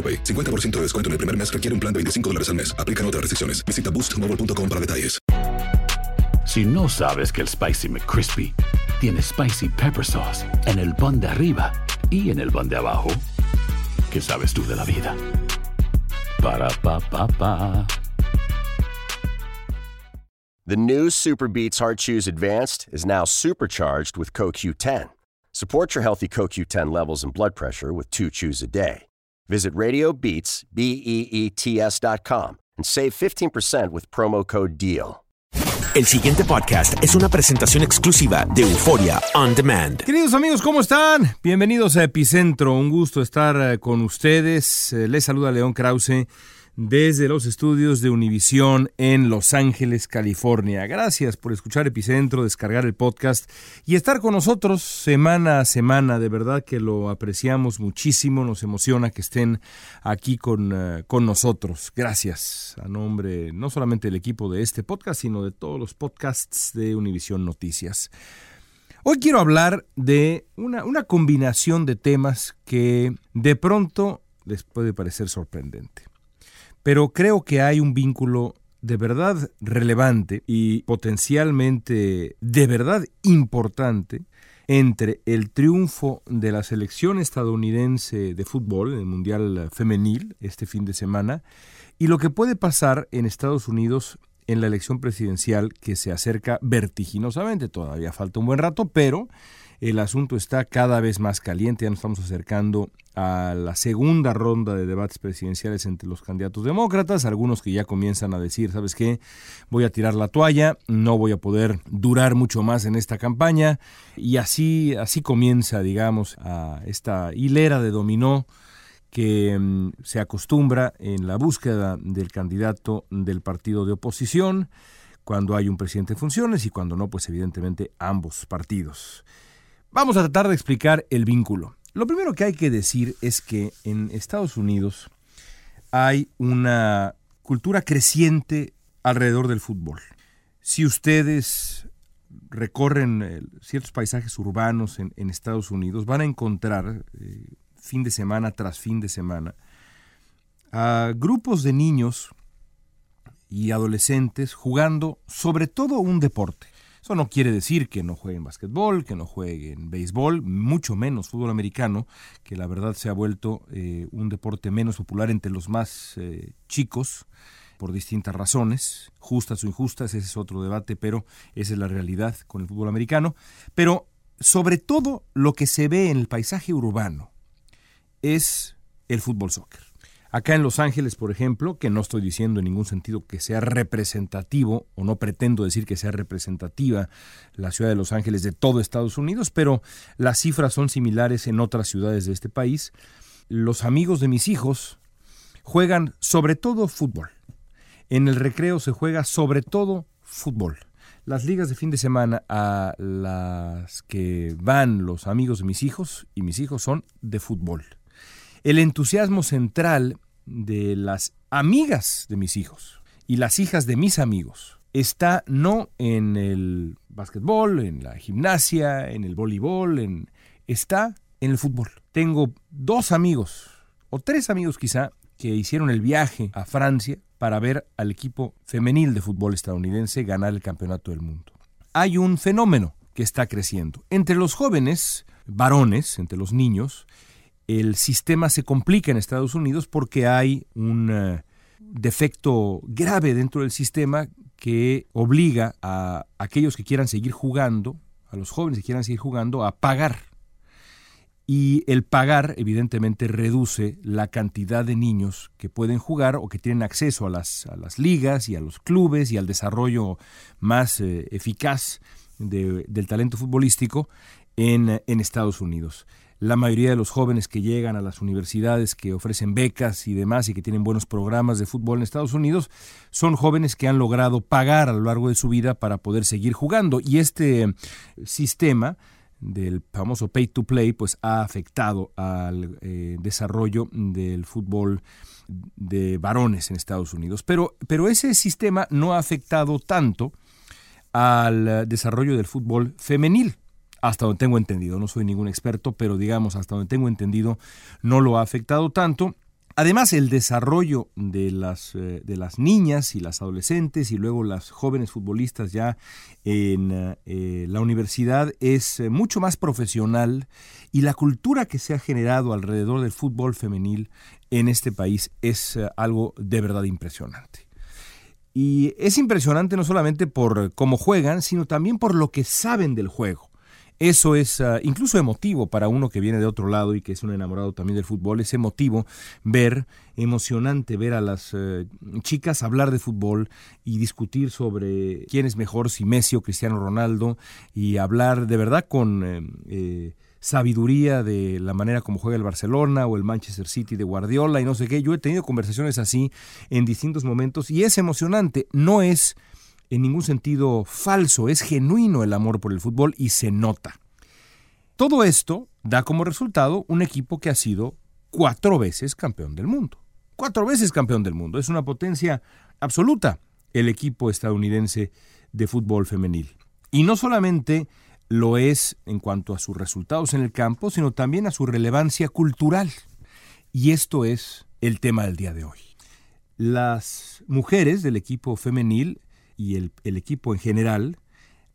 AroPay. 50% de descuento en el primer mes requiere un plan de 25 dólares al mes. Aplican otras restricciones. Visita boostmobile.com para detalles. Si no sabes que el Spicy McCrispy tiene Spicy Pepper Sauce en el pan de arriba y en el pan de abajo, ¿qué sabes tú de la vida? Para, pa, pa, pa. The new Super Beats Heart Chews Advanced is now supercharged with CoQ10. Support your healthy CoQ10 levels and blood pressure with two chews a day. Visit RadioBeats, B-E-E-T-S dot com and save 15% with promo code DEAL. El siguiente podcast es una presentación exclusiva de Euforia On Demand. Queridos amigos, ¿cómo están? Bienvenidos a Epicentro. Un gusto estar eh, con ustedes. Eh, Les saluda León Krause desde los estudios de Univisión en Los Ángeles, California. Gracias por escuchar Epicentro, descargar el podcast y estar con nosotros semana a semana. De verdad que lo apreciamos muchísimo, nos emociona que estén aquí con, eh, con nosotros. Gracias a nombre no solamente del equipo de este podcast, sino de todos los podcasts de Univisión Noticias. Hoy quiero hablar de una, una combinación de temas que de pronto les puede parecer sorprendente pero creo que hay un vínculo de verdad relevante y potencialmente de verdad importante entre el triunfo de la selección estadounidense de fútbol en el Mundial Femenil este fin de semana y lo que puede pasar en Estados Unidos en la elección presidencial que se acerca vertiginosamente. Todavía falta un buen rato, pero el asunto está cada vez más caliente, ya nos estamos acercando a la segunda ronda de debates presidenciales entre los candidatos demócratas, algunos que ya comienzan a decir, ¿sabes qué? Voy a tirar la toalla, no voy a poder durar mucho más en esta campaña y así así comienza, digamos, a esta hilera de dominó que mm, se acostumbra en la búsqueda del candidato del partido de oposición cuando hay un presidente en funciones y cuando no, pues evidentemente ambos partidos. Vamos a tratar de explicar el vínculo. Lo primero que hay que decir es que en Estados Unidos hay una cultura creciente alrededor del fútbol. Si ustedes recorren eh, ciertos paisajes urbanos en, Estados Unidos, van a encontrar eh, fin de semana tras fin de semana a grupos de niños y adolescentes jugando sobre todo un deporte. No quiere decir que no jueguen básquetbol, que no jueguen béisbol, mucho menos fútbol americano, que la verdad se ha vuelto eh, un deporte menos popular entre los más eh, chicos por distintas razones, justas o injustas, ese es otro debate, pero esa es la realidad con el fútbol americano. Pero sobre todo lo que se ve en el paisaje urbano es el fútbol soccer. Acá en Los Ángeles, por ejemplo, que no estoy diciendo en ningún sentido que sea representativo, o no pretendo decir que sea representativa la ciudad de Los Ángeles de todo Estados Unidos, pero las cifras son similares en otras ciudades de este país. Los amigos de mis hijos juegan sobre todo fútbol. En el recreo se juega sobre todo fútbol. Las ligas de fin de semana a las que van los amigos de mis hijos y mis hijos son de fútbol el entusiasmo central de las amigas de mis hijos y las hijas de mis amigos está no en el básquetbol, en la gimnasia, en el voleibol, en, está en el fútbol. Tengo dos amigos, o tres amigos quizá, que hicieron el viaje a Francia para ver al equipo femenil de fútbol estadounidense ganar el campeonato del mundo. Hay un fenómeno que está creciendo. Entre los jóvenes, varones, entre los niños, el sistema se complica en Estados Unidos porque hay un uh, defecto grave dentro del sistema que obliga a aquellos que quieran seguir jugando, a los jóvenes que quieran seguir jugando, a pagar. Y el pagar, evidentemente, reduce la cantidad de niños que pueden jugar o que tienen acceso a las, a las ligas y a los clubes y al desarrollo más eh, eficaz del talento futbolístico en, en Estados Unidos la mayoría de los jóvenes que llegan a las universidades que ofrecen becas y demás y que tienen buenos programas de fútbol en Estados Unidos son jóvenes que han logrado pagar a lo largo de su vida para poder seguir jugando. Y este sistema del famoso pay to play pues ha afectado al eh, desarrollo del fútbol de varones en Estados Unidos. Pero pero ese sistema no ha afectado tanto al desarrollo del fútbol femenil hasta donde tengo entendido, no soy ningún experto, pero digamos, hasta donde tengo entendido, no lo ha afectado tanto. Además, el desarrollo de las, eh, de las niñas y las adolescentes y luego las jóvenes futbolistas ya en eh, la universidad es eh, mucho más profesional y la cultura que se ha generado alrededor del fútbol femenil en este país es algo de verdad impresionante. Y es impresionante no solamente por cómo juegan, sino también por lo que saben del juego. Eso es ah, incluso emotivo para uno que viene de otro lado y que es un enamorado también del fútbol. Es emotivo ver, emocionante ver a las eh, chicas hablar de fútbol y discutir sobre quién es mejor, si Messi o Cristiano Ronaldo, y hablar de verdad con eh, eh, sabiduría de la manera como juega el Barcelona o el Manchester City de Guardiola y no sé qué. Yo he tenido conversaciones así en distintos momentos y es emocionante. No es en ningún sentido falso, es genuino el amor por el fútbol y se nota. Todo esto da como resultado un equipo que ha sido cuatro veces campeón del mundo. Cuatro veces campeón del mundo. Es una potencia absoluta el equipo estadounidense de fútbol femenil. Y no solamente lo es en cuanto a sus resultados en el campo, sino también a su relevancia cultural. Y esto es el tema del día de hoy. Las mujeres del equipo femenil y el, equipo en general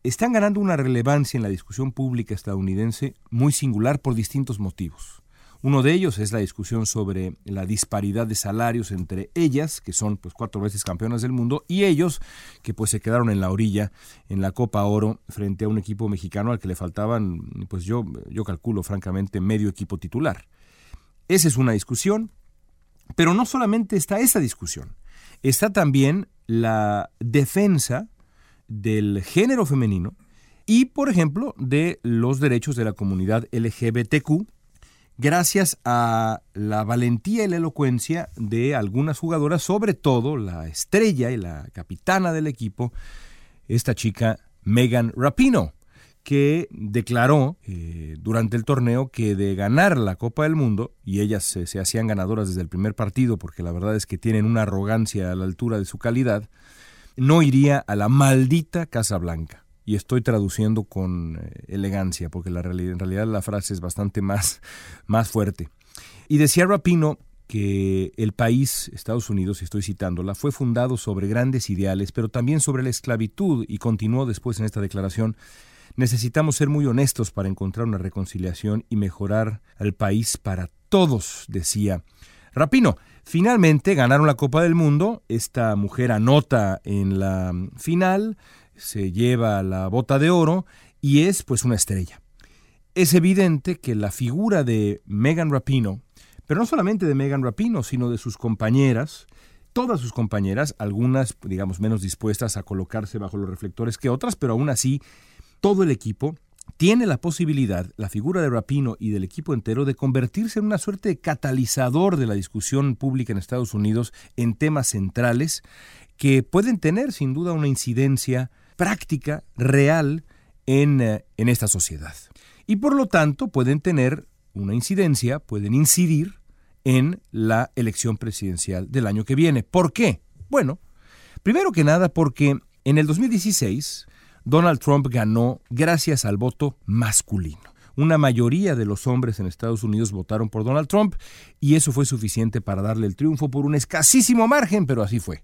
están ganando una relevancia en la discusión pública estadounidense muy singular por distintos motivos. Uno de ellos es la discusión sobre la disparidad de salarios entre ellas, que son pues cuatro veces campeonas del mundo, y ellos, que pues se quedaron en la orilla en la Copa Oro frente a un equipo mexicano al que le faltaban, pues yo, yo calculo francamente medio equipo titular. Esa es una discusión, pero no solamente está esa discusión, está también la defensa del género femenino y, por ejemplo, de los derechos de la comunidad LGBTQ, gracias a la valentía y la elocuencia de algunas jugadoras, sobre todo la estrella y la capitana del equipo, esta chica Megan Rapino, que declaró eh, durante el torneo que de ganar la Copa del Mundo, y ellas se, hacían ganadoras desde el primer partido porque la verdad es que tienen una arrogancia a la altura de su calidad, no iría a la maldita Casa Blanca. Y estoy traduciendo con eh, elegancia porque la en realidad la frase es bastante más, más fuerte. Y decía Rapino que el país, Estados Unidos, estoy citándola, fue fundado sobre grandes ideales, pero también sobre la esclavitud, y continuó después en esta declaración, Necesitamos ser muy honestos para encontrar una reconciliación y mejorar al país para todos, decía Rapino. Finalmente ganaron la Copa del Mundo, esta mujer anota en la final, se lleva la bota de oro y es pues una estrella. Es evidente que la figura de Megan Rapino, pero no solamente de Megan Rapino, sino de sus compañeras, todas sus compañeras, algunas digamos menos dispuestas a colocarse bajo los reflectores que otras, pero aún así todo el equipo tiene la posibilidad, la figura de Rapino y del equipo entero, de convertirse en una suerte de catalizador de la discusión pública en Estados Unidos en temas centrales que pueden tener sin duda una incidencia práctica, real, en, eh, en esta sociedad. Y por lo tanto pueden tener una incidencia, pueden incidir en la elección presidencial del año que viene. ¿Por qué? Bueno, primero que nada porque en el 2016 Donald Trump ganó gracias al voto masculino. Una mayoría de los hombres en Estados Unidos votaron por Donald Trump y eso fue suficiente para darle el triunfo por un escasísimo margen, pero así fue.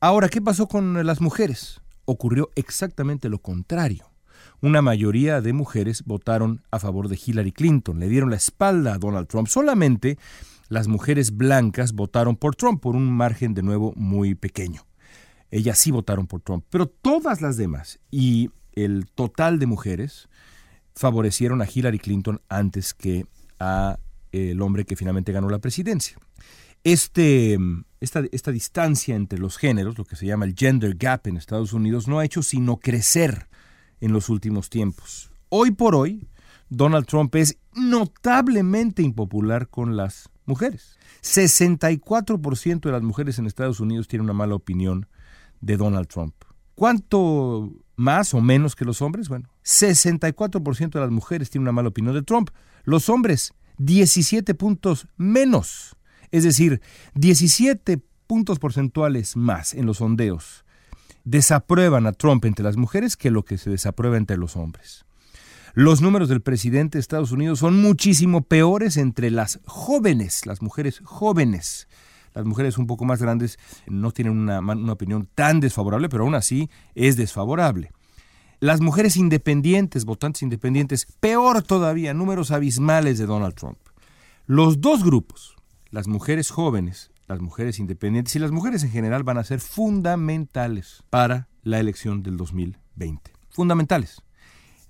Ahora, ¿qué pasó con las mujeres? Ocurrió exactamente lo contrario. Una mayoría de mujeres votaron a favor de Hillary Clinton, le dieron la espalda a Donald Trump. Solamente las mujeres blancas votaron por Trump por un margen de nuevo muy pequeño. Ellas sí votaron por Trump, pero todas las demás y el total de mujeres favorecieron a Hillary Clinton antes que a el hombre que finalmente ganó la presidencia. Este, esta, esta distancia entre los géneros, lo que se llama el gender gap en Estados Unidos, no ha hecho sino crecer en los últimos tiempos. Hoy por hoy, Donald Trump es notablemente impopular con las mujeres. 64% de las mujeres en Estados Unidos tienen una mala opinión de Donald Trump. ¿Cuánto más o menos que los hombres? Bueno, 64% de las mujeres tienen una mala opinión de Trump. Los hombres, 17 puntos menos. Es decir, 17 puntos porcentuales más en los sondeos desaprueban a Trump entre las mujeres que lo que se desaprueba entre los hombres. Los números del presidente de Estados Unidos son muchísimo peores entre las jóvenes, las mujeres jóvenes. Las mujeres un poco más grandes no tienen una, una opinión tan desfavorable, pero aún así es desfavorable. Las mujeres independientes, votantes independientes, peor todavía, números abismales de Donald Trump. Los dos grupos, las mujeres jóvenes, las mujeres independientes y las mujeres en general van a ser fundamentales para la elección del 2020. Fundamentales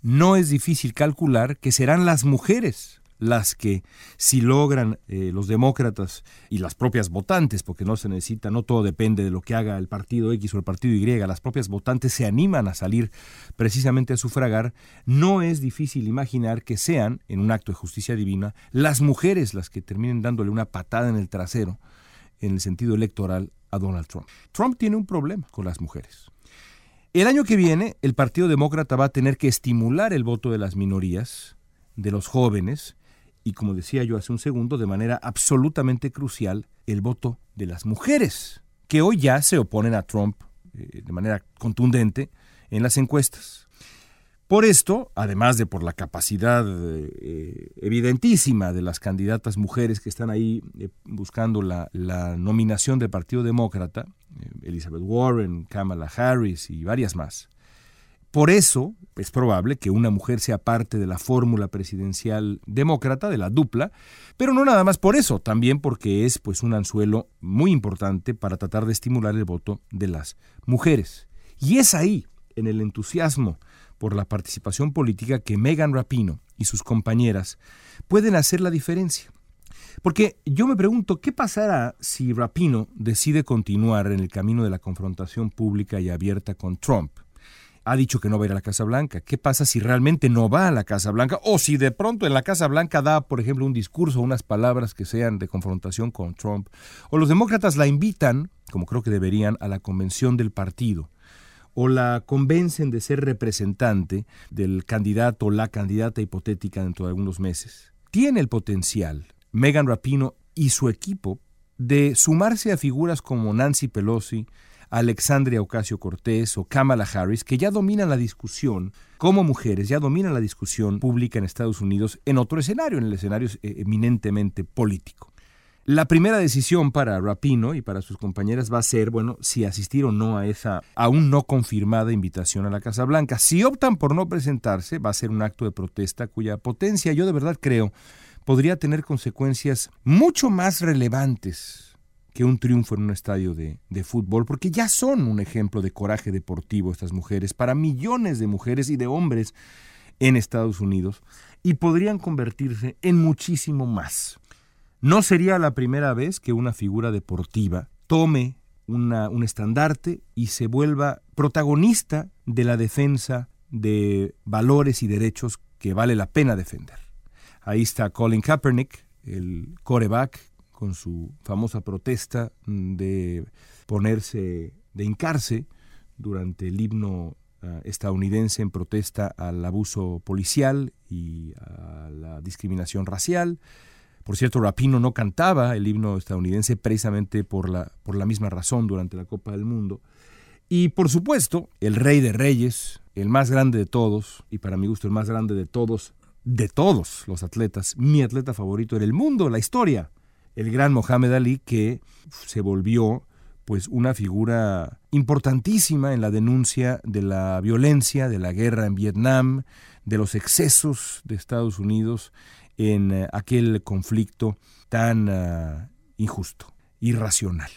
no es difícil calcular que serán las mujeres las que, si logran eh, los demócratas y las propias votantes, porque no se necesita, no todo depende de lo que haga el partido X o el partido Y, las propias votantes se animan a salir precisamente a sufragar, no es difícil imaginar que sean, en un acto de justicia divina, las mujeres las que terminen dándole una patada en el trasero, en el sentido electoral, a Donald Trump. Trump tiene un problema con las mujeres. El año que viene, el Partido Demócrata va a tener que estimular el voto de las minorías, de los jóvenes, y como decía yo hace un segundo, de manera absolutamente crucial, el voto de las mujeres, que hoy ya se oponen a Trump eh, de manera contundente en las encuestas. Por esto, además de por la capacidad eh, evidentísima de las candidatas mujeres que están ahí eh, buscando la, nominación del Partido Demócrata, Elizabeth Warren, Kamala Harris y varias más, por eso es probable que una mujer sea parte de la fórmula presidencial demócrata, de la dupla, pero no nada más por eso, también porque es pues un anzuelo muy importante para tratar de estimular el voto de las mujeres. Y es ahí, en el entusiasmo por la participación política que Megan Rapino y sus compañeras pueden hacer la diferencia. Porque yo me pregunto, ¿qué pasará si Rapino decide continuar en el camino de la confrontación pública y abierta con Trump? Ha dicho que no va a ir a la Casa Blanca. ¿Qué pasa si realmente no va a la Casa Blanca? O si de pronto en la Casa Blanca da, por ejemplo, un discurso, unas palabras que sean de confrontación con Trump. O los demócratas la invitan, como creo que deberían, a la convención del partido o la convencen de ser representante del candidato o la candidata hipotética dentro de algunos meses. Tiene el potencial, Megan Rapino y su equipo, de sumarse a figuras como Nancy Pelosi, Alexandria Ocasio Cortés o Kamala Harris, que ya dominan la discusión como mujeres, ya dominan la discusión pública en Estados Unidos en otro escenario, en el escenario eh, eminentemente político. La primera decisión para Rapino y para sus compañeras va a ser, bueno, si asistir o no a esa aún no confirmada invitación a la Casa Blanca. Si optan por no presentarse, va a ser un acto de protesta cuya potencia yo de verdad creo podría tener consecuencias mucho más relevantes que un triunfo en un estadio de, de, fútbol, porque ya son un ejemplo de coraje deportivo estas mujeres, para millones de mujeres y de hombres en Estados Unidos, y podrían convertirse en muchísimo más. No sería la primera vez que una figura deportiva tome un estandarte y se vuelva protagonista de la defensa de valores y derechos que vale la pena defender. Ahí está Colin Kaepernick, el coreback, con su famosa protesta de ponerse, de hincarse durante el himno ah, estadounidense en protesta al abuso policial y a la discriminación racial. Por cierto, Rapino no cantaba el himno estadounidense precisamente por la, por la misma razón durante la Copa del Mundo. Y por supuesto, el rey de reyes, el más grande de todos, y para mi gusto el más grande de todos, de todos los atletas, mi atleta favorito en el mundo, la historia, el gran Mohamed Ali, que se volvió pues una figura importantísima en la denuncia de la violencia, de la guerra en Vietnam, de los excesos de Estados Unidos en eh, aquel conflicto tan ah, injusto, irracional.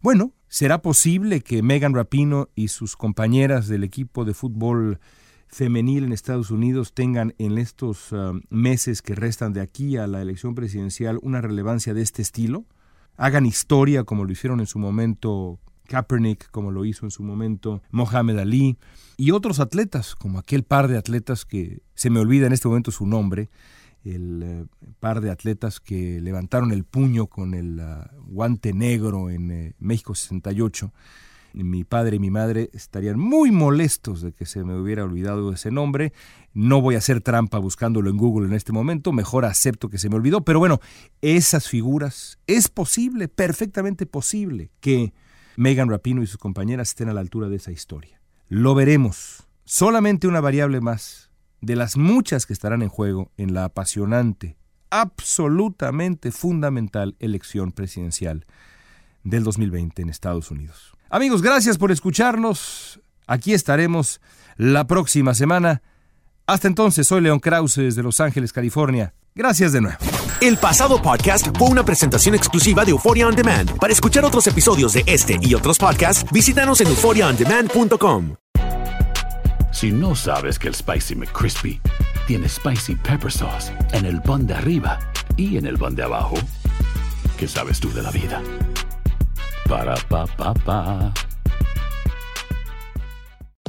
Bueno, ¿será posible que Megan Rapino y sus compañeras del equipo de fútbol femenil en Estados Unidos tengan en estos uh, meses que restan de aquí a la elección presidencial una relevancia de este estilo? ¿Hagan historia como lo hicieron en su momento Kaepernick, como lo hizo en su momento Mohamed Ali, y otros atletas, como aquel par de atletas que se me olvida en este momento su nombre, el eh, par de atletas que levantaron el puño con el uh, guante negro en eh, México 68. Mi padre y mi madre estarían muy molestos de que se me hubiera olvidado ese nombre. No voy a hacer trampa buscándolo en Google en este momento, mejor acepto que se me olvidó. Pero bueno, esas figuras, es posible, perfectamente posible, que Megan Rapino y sus compañeras estén a la altura de esa historia. Lo veremos. Solamente una variable más de las muchas que estarán en juego en la apasionante, absolutamente fundamental elección presidencial del 2020 en Estados Unidos. Amigos, gracias por escucharnos. Aquí estaremos la próxima semana. Hasta entonces, soy León Krause desde Los Ángeles, California. Gracias de nuevo. El pasado podcast fue una presentación exclusiva de Euphoria On Demand. Para escuchar otros episodios de este y otros podcasts, visítanos en euphoriaondemand.com. Si no sabes que el Spicy McCrispy tiene Spicy Pepper Sauce en el pan de arriba y en el pan de abajo, ¿qué sabes tú de la vida? Para, pa, pa, pa.